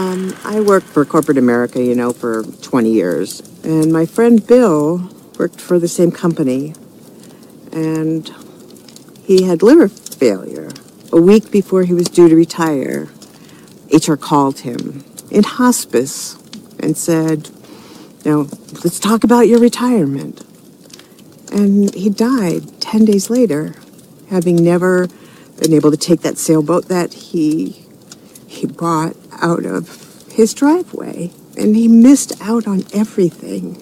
Um, I worked for corporate America, you know, for 20 years. And my friend Bill worked for the same company. And he had liver failure. A week before he was due to retire, HR called him in hospice and said, you know, let's talk about your retirement. And he died 10 days later, having never been able to take that sailboat that he he bought out of his driveway. And he missed out on everything.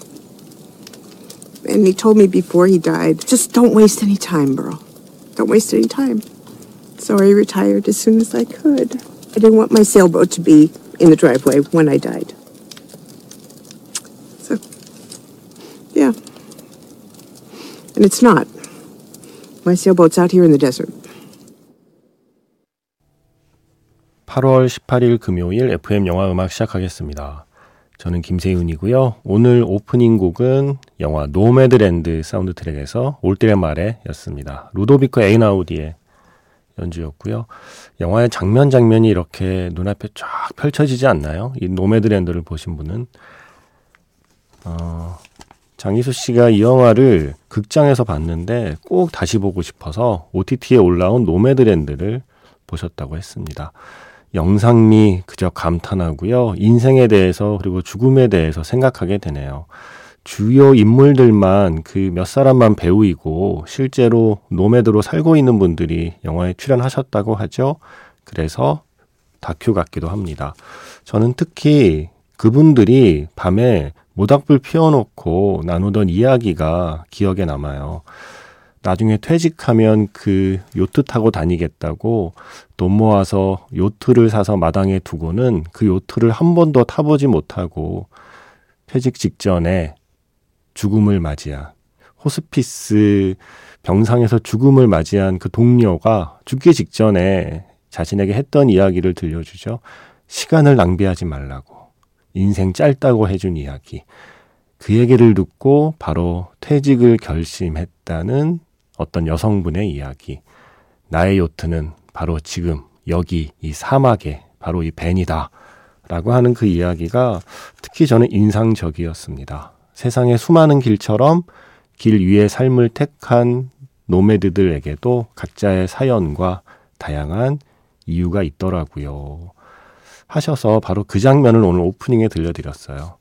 And he told me before he died, just don't waste any time, Burl. Don't waste any time. So I retired as soon as I could. I didn't want my sailboat to be in the driveway when I died. So, yeah. And it's not. My sailboat's out here in the desert. 8월 18일 금요일 FM 영화 음악 시작하겠습니다. 저는 김세윤이고요. 오늘 오프닝 곡은 영화 노매드랜드 사운드 트랙에서 Oltremare였습니다. 루도비코 에이나우디의 연주였고요. 영화의 장면 장면이 이렇게 눈앞에 쫙 펼쳐지지 않나요? 이 노매드랜드를 보신 분은 어, 장희수 씨가 이 영화를 극장에서 봤는데 꼭 다시 보고 싶어서 OTT에 올라온 노매드랜드를 보셨다고 했습니다. 영상미 그저 감탄하고요. 인생에 대해서 그리고 죽음에 대해서 생각하게 되네요. 주요 인물들만 그 몇 사람만 배우이고 실제로 노매드로 살고 있는 분들이 영화에 출연하셨다고 하죠. 그래서 다큐 같기도 합니다. 저는 특히 그분들이 밤에 모닥불 피워놓고 나누던 이야기가 기억에 남아요. 나중에 퇴직하면 그 요트 타고 다니겠다고 돈 모아서 요트를 사서 마당에 두고는 그 요트를 한 번도 타보지 못하고 퇴직 직전에 죽음을 맞이한 호스피스 병상에서 죽음을 맞이한 그 동료가 죽기 직전에 자신에게 했던 이야기를 들려주죠. 시간을 낭비하지 말라고. 인생 짧다고 해준 이야기. 그 얘기를 듣고 바로 퇴직을 결심했다는 어떤 여성분의 이야기. 나의 요트는 바로 지금 여기 이 사막에 바로 이 벤이다. 라고 하는 그 이야기가 특히 저는 인상적이었습니다. 세상의 수많은 길처럼 길 위의 삶을 택한 노매드들에게도 각자의 사연과 다양한 이유가 있더라고요. 하셔서 바로 그 장면을 오늘 오프닝에 들려드렸어요.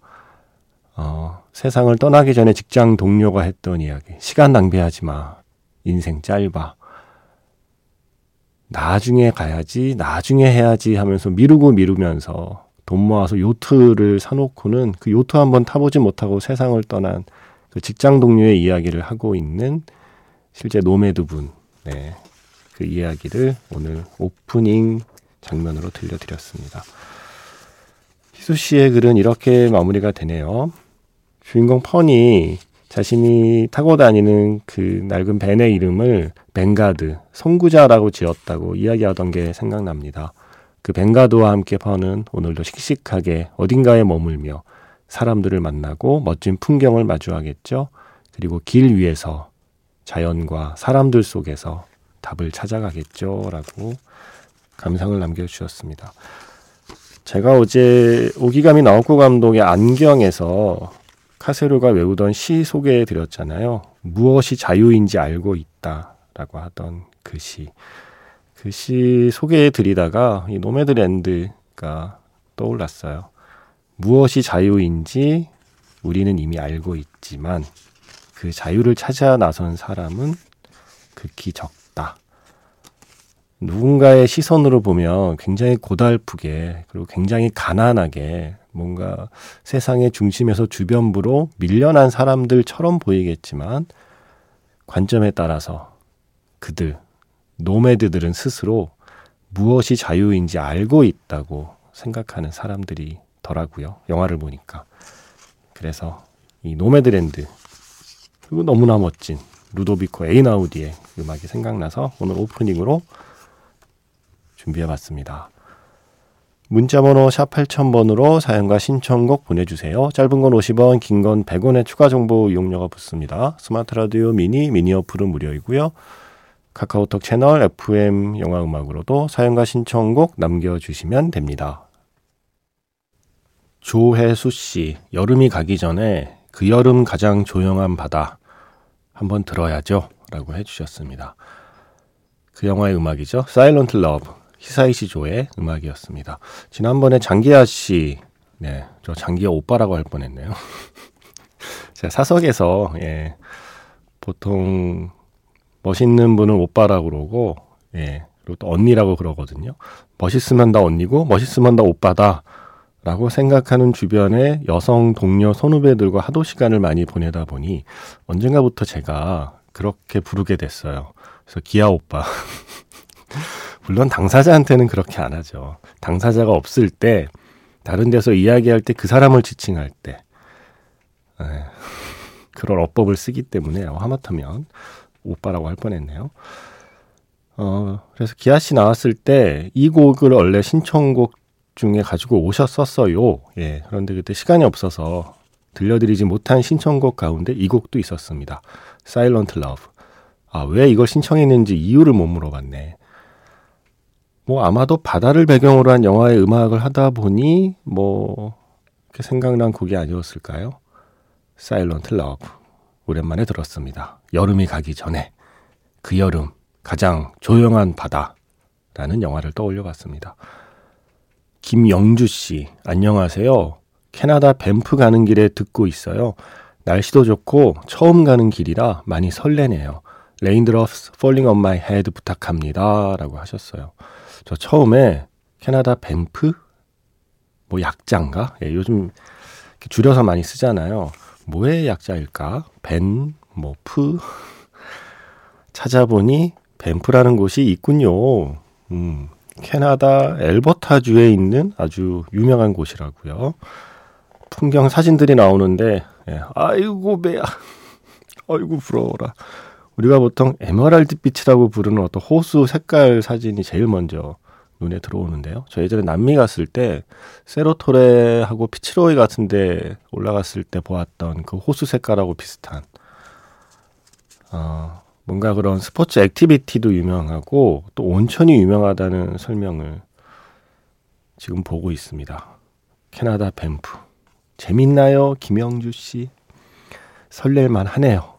어, 세상을 떠나기 전에 직장 동료가 했던 이야기. 시간 낭비하지 마. 인생 짧아. 나중에 가야지, 나중에 해야지 하면서 미루고 미루면서 돈 모아서 요트를 사놓고는 그 요트 한번 타보지 못하고 세상을 떠난 그 직장 동료의 이야기를 하고 있는 실제 nomad 분, 네. 그 이야기를 오늘 오프닝 장면으로 들려드렸습니다. 희수 씨의 글은 이렇게 마무리가 되네요. 주인공 펀이 자신이 타고 다니는 그 낡은 밴의 이름을 벵가드, 선구자라고 지었다고 이야기하던 게 생각납니다. 그 벵가드와 함께 펀은 오늘도 씩씩하게 어딘가에 머물며 사람들을 만나고 멋진 풍경을 마주하겠죠. 그리고 길 위에서 자연과 사람들 속에서 답을 찾아가겠죠. 라고 감상을 남겨주셨습니다. 제가 어제 오기감이 나오코 감독의 안경에서 카세로가 외우던 시 소개해 드렸잖아요. 무엇이 자유인지 알고 있다라고 하던 그 시. 그 시 소개해 드리다가 이 노매드랜드가 떠올랐어요. 무엇이 자유인지 우리는 이미 알고 있지만 그 자유를 찾아 나선 사람은 극히 적다. 누군가의 시선으로 보면 굉장히 고달프게 그리고 굉장히 가난하게 뭔가 세상의 중심에서 주변부로 밀려난 사람들처럼 보이겠지만 관점에 따라서 그들, nomad들은 스스로 무엇이 자유인지 알고 있다고 생각하는 사람들이 더라고요. 영화를 보니까. 그래서 이 노매드랜드 그리고 너무나 멋진 루도비코 에이나우디의 음악이 생각나서 오늘 오프닝으로 준비해봤습니다. 문자번호 샵 8000번으로 사연과 신청곡 보내주세요. 짧은 건 50원, 긴 건 100원의 추가 정보 이용료가 붙습니다. 스마트 라디오 미니, 미니 어플은 무료이고요. 카카오톡 채널 FM 영화 음악으로도 사연과 신청곡 남겨주시면 됩니다. 조혜수 씨, 여름이 가기 전에 그 여름 가장 조용한 바다 한번 들어야죠. 라고 해주셨습니다. 그 영화의 음악이죠. Silent Love, 히사이시 조의 음악이었습니다. 지난번에 장기하 씨, 네, 저 장기하 오빠라고 할 뻔했네요. 제가 사석에서, 예, 보통 멋있는 분은 오빠라고 그러고, 예, 그리고 또 언니라고 그러거든요. 멋있으면 다 언니고, 멋있으면 다 오빠다. 라고 생각하는 주변의 여성 동료 선후배들과 하도 시간을 많이 보내다 보니 언젠가부터 제가 그렇게 부르게 됐어요. 그래서 기아 오빠. 물론 당사자한테는 그렇게 안 하죠. 당사자가 없을 때 다른 데서 이야기할 때 그 사람을 지칭할 때 에, 그런 어법을 쓰기 때문에 하마터면 오빠라고 할 뻔했네요. 어, 그래서 기아 씨 나왔을 때 이 곡을 원래 신청곡 중에 가지고 오셨었어요. 예. 그런데 그때 시간이 없어서 들려드리지 못한 신청곡 가운데 이 곡도 있었습니다. Silent Love. 아, 왜 이걸 신청했는지 이유를 못 물어봤네. 뭐 아마도 바다를 배경으로 한 영화의 음악을 하다 보니 뭐 이렇게 생각난 곡이 아니었을까요? Silent Love. 오랜만에 들었습니다. 여름이 가기 전에 그 여름 가장 조용한 바다라는 영화를 떠올려 봤습니다. 김영주 씨, 안녕하세요. 캐나다 밴프 가는 길에 듣고 있어요. 날씨도 좋고 처음 가는 길이라 많이 설레네요. Raindrops Falling on My Head 부탁합니다. 라고 하셨어요. 저 처음에 캐나다 밴프? 뭐 약자인가? 예, 요즘 줄여서 많이 쓰잖아요. 뭐의 약자일까? 밴, 뭐, 프? 찾아보니 밴프라는 곳이 있군요. 음, 캐나다 엘버타주에 있는 아주 유명한 곳이라고요. 풍경 사진들이 나오는데 예, 아이고 배야 아이고 부러워라 우리가 보통 에메랄드 빛이라고 부르는 어떤 호수 색깔 사진이 제일 먼저 눈에 들어오는데요. 저 예전에 남미 갔을 때 세로토레하고 피츠로이 같은데 올라갔을 때 보았던 그 호수 색깔하고 비슷한 어, 뭔가 그런 스포츠 activity도 유명하고 또 온천이 유명하다는 설명을 지금 보고 있습니다. 캐나다 밴프. 재밌나요? 김영주 씨. 설렐만 하네요.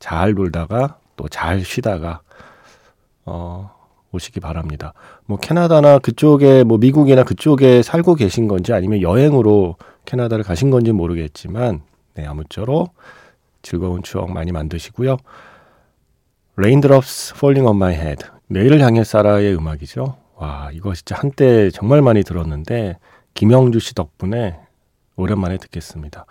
네. 잘 놀다가 또 잘 쉬다가, 어, 오시기 바랍니다. 뭐 캐나다나 그쪽에 뭐 미국이나 그쪽에 살고 계신 건지 아니면 여행으로 캐나다를 가신 건지 모르겠지만, 네, 아무쪼록 즐거운 추억 많이 만드시고요. Raindrops Falling on My Head. 내일을 향해 사라의 음악이죠. 와, 이거 진짜 한때 정말 많이 들었는데, 김영주 씨 덕분에 오랜만에 듣겠습니다.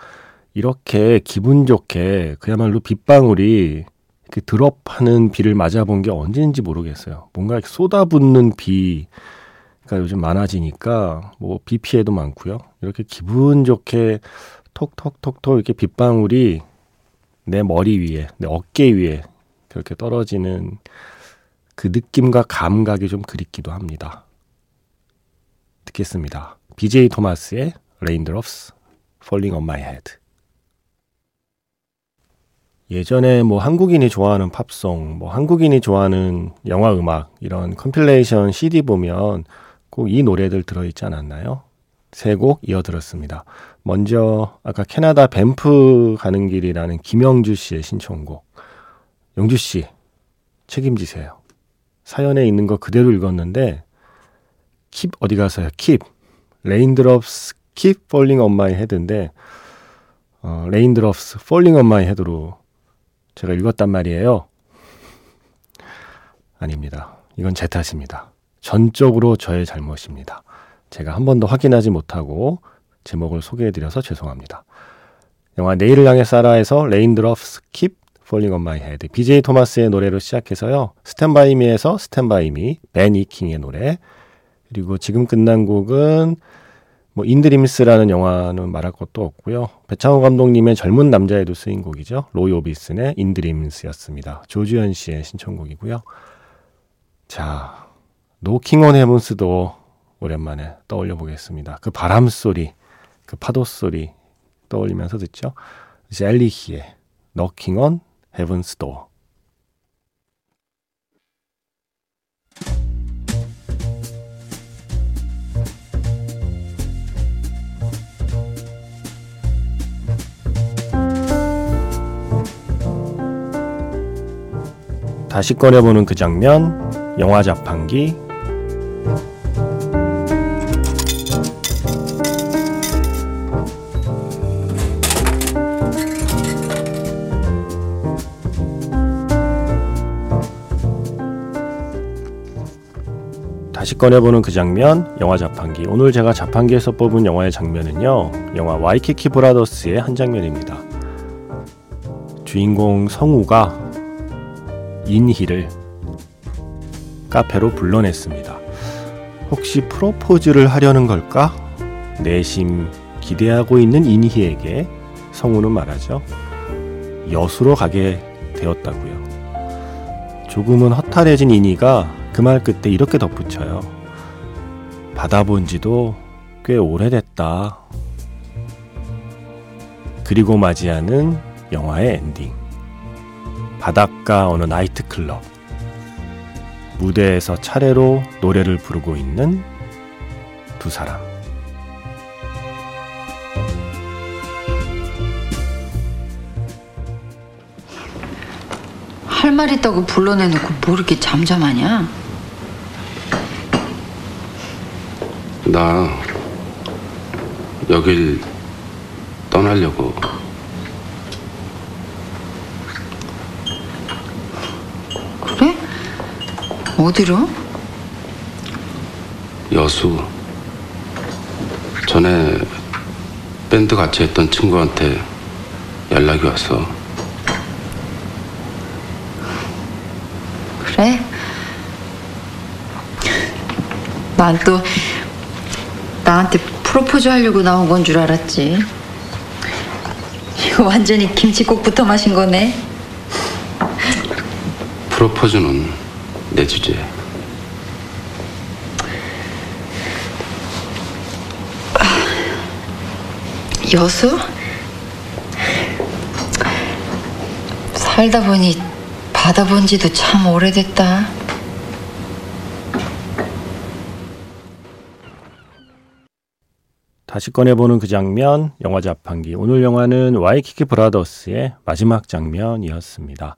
이렇게 기분 좋게 그야말로 빗방울이 이렇게 드롭하는 비를 맞아본 게 언제인지 모르겠어요. 뭔가 이렇게 쏟아붓는 비가 요즘 많아지니까 뭐 비 피해도 많고요. 이렇게 기분 좋게 톡톡톡톡 이렇게 빗방울이 내 머리 위에, 내 어깨 위에 그렇게 떨어지는 그 느낌과 감각이 좀 그립기도 합니다. 듣겠습니다. BJ 토마스의 Raindrops Falling on My Head. 예전에 뭐 한국인이 좋아하는 팝송, 뭐 한국인이 좋아하는 영화 음악 이런 compilation CD 보면 꼭 이 노래들 들어있지 않았나요? 세 곡 이어 들었습니다. 먼저 아까 캐나다 밴프 가는 길이라는 김영주 씨의 신청곡. 영주 씨 책임지세요. 사연에 있는 거 그대로 읽었는데 keep 어디 가서요? keep raindrops keep falling on my head인데 어, raindrops falling on my head로 제가 읽었단 말이에요. 아닙니다. 이건 제 탓입니다. 전적으로 저의 잘못입니다. 제가 한 번도 확인하지 못하고 제목을 소개해드려서 죄송합니다. 영화 내일을 향해 쏴라에서 Raindrops Keep Falling BJ 토마스의 노래로 시작해서요. 스탠바이 미에서 스탠바이 미 벤 이킹의 노래 그리고 지금 끝난 곡은 뭐 In Dreams라는 영화는 말할 것도 없고요. 배창호 감독님의 젊은 남자에도 쓰인 곡이죠. 로이 오비슨의 In Dreams였습니다. 조주현 씨의 신청곡이고요. 자, Knockin' on Heaven's Door 오랜만에 떠올려 보겠습니다. 그 바람 소리, 그 파도 소리 떠올리면서 듣죠. 젤리히의 Knocking on Heaven's Door. 다시 꺼내보는 그 장면, 영화 자판기. 다시 꺼내보는 그 장면, 영화 자판기. 오늘 제가 자판기에서 뽑은 영화의 장면은요, 영화 와이키키 브라더스의 한 장면입니다. 주인공 성우가 인희를 카페로 불러냈습니다. 혹시 프로포즈를 하려는 걸까? 내심 기대하고 있는 인희에게 성우는 말하죠. 여수로 가게 되었다고요. 조금은 허탈해진 인희가 그 말 끝에 이렇게 덧붙여요. 받아본 지도 꽤 오래됐다. 그리고 맞이하는 영화의 엔딩. 바닷가 어느 나이트클럽. 무대에서 차례로 노래를 부르고 있는 두 사람. 할 말 있다고 불러내놓고 뭐 이렇게 잠잠하냐? 나 여길 떠나려고 그래? 어디로? 여수 전에 밴드 같이 했던 친구한테 연락이 왔어. 그래? 난 또 나한테 프로포즈 하려고 나온 건 줄 알았지. 이거 완전히 김치국부터 마신 거네. 프로포즈는 내 주제. 여수? 살다 보니 받아본 지도 참 오래됐다. 다시 꺼내보는 그 장면, 영화 자판기. 오늘 영화는 와이키키 브라더스의 마지막 장면이었습니다.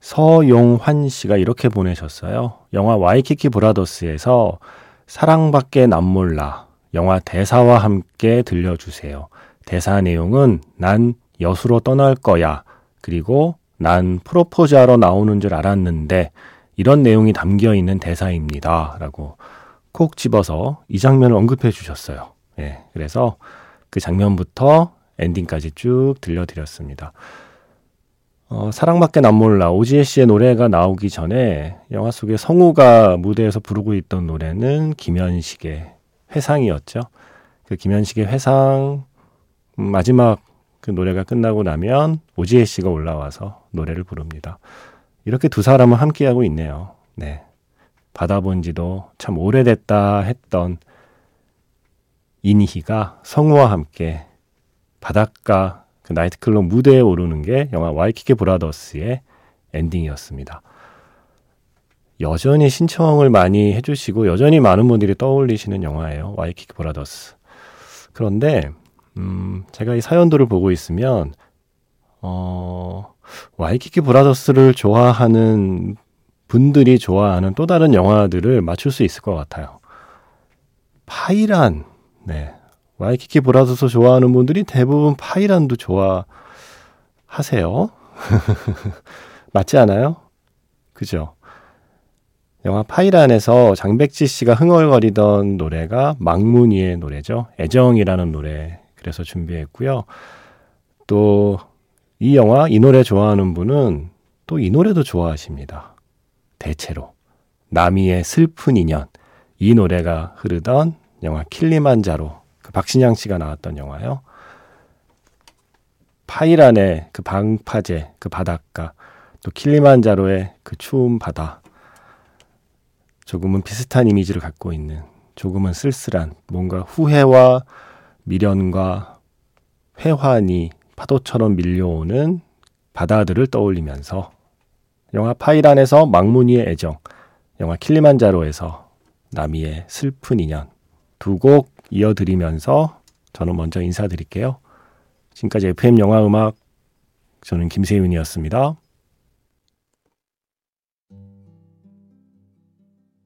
서용환 씨가 이렇게 보내셨어요. 영화 와이키키 브라더스에서 사랑밖에 남 몰라 영화 대사와 함께 들려주세요. 대사 내용은 난 여수로 떠날 거야. 그리고 난 프로포즈하러 나오는 줄 알았는데 이런 내용이 담겨 있는 대사입니다. 라고 콕 집어서 이 장면을 언급해 주셨어요. 예, 그래서 그 장면부터 엔딩까지 쭉 들려드렸습니다. 어, 사랑밖에 난 몰라 오지혜 씨의 노래가 나오기 전에 영화 속에 성우가 무대에서 부르고 있던 노래는 김현식의 회상이었죠. 그 김현식의 회상 음, 마지막 그 노래가 끝나고 나면 오지혜 씨가 올라와서 노래를 부릅니다. 이렇게 두 사람은 함께하고 있네요. 네. 받아본 지도 참 오래됐다 했던 인희가 성우와 함께 바닷가 그 나이트클럽 무대에 오르는 게 영화 와이키키 브라더스의 엔딩이었습니다. 여전히 신청을 많이 해주시고 여전히 많은 분들이 떠올리시는 영화예요. 와이키키 브라더스. 그런데 음, 제가 이 사연들을 보고 있으면 어, 와이키키 브라더스를 좋아하는 분들이 좋아하는 또 다른 영화들을 맞출 수 있을 것 같아요. 파이란 네. 와이키키 브라더스 좋아하는 분들이 대부분 파이란도 좋아하세요. 맞지 않아요? 그죠? 영화 파이란에서 장백지 씨가 흥얼거리던 노래가 망문이의 노래죠. 애정이라는 노래. 그래서 준비했고요. 또 이 영화 이 노래 좋아하는 분은 또 이 노래도 좋아하십니다. 대체로 나미의 슬픈 인연 이 노래가 흐르던 영화 킬리만자로 그 박신양 씨가 나왔던 영화요. 파이란의 그 방파제 그 바닷가 또 킬리만자로의 그 추운 바다 조금은 비슷한 이미지를 갖고 있는 조금은 쓸쓸한 뭔가 후회와 미련과 회환이 파도처럼 밀려오는 바다들을 떠올리면서 영화 파이란에서 망무니의 애정, 영화 킬리만자로에서 나미의 슬픈 인연 두 곡 이어드리면서 저는 먼저 인사드릴게요. 지금까지 FM 영화 음악 저는 김세윤이었습니다.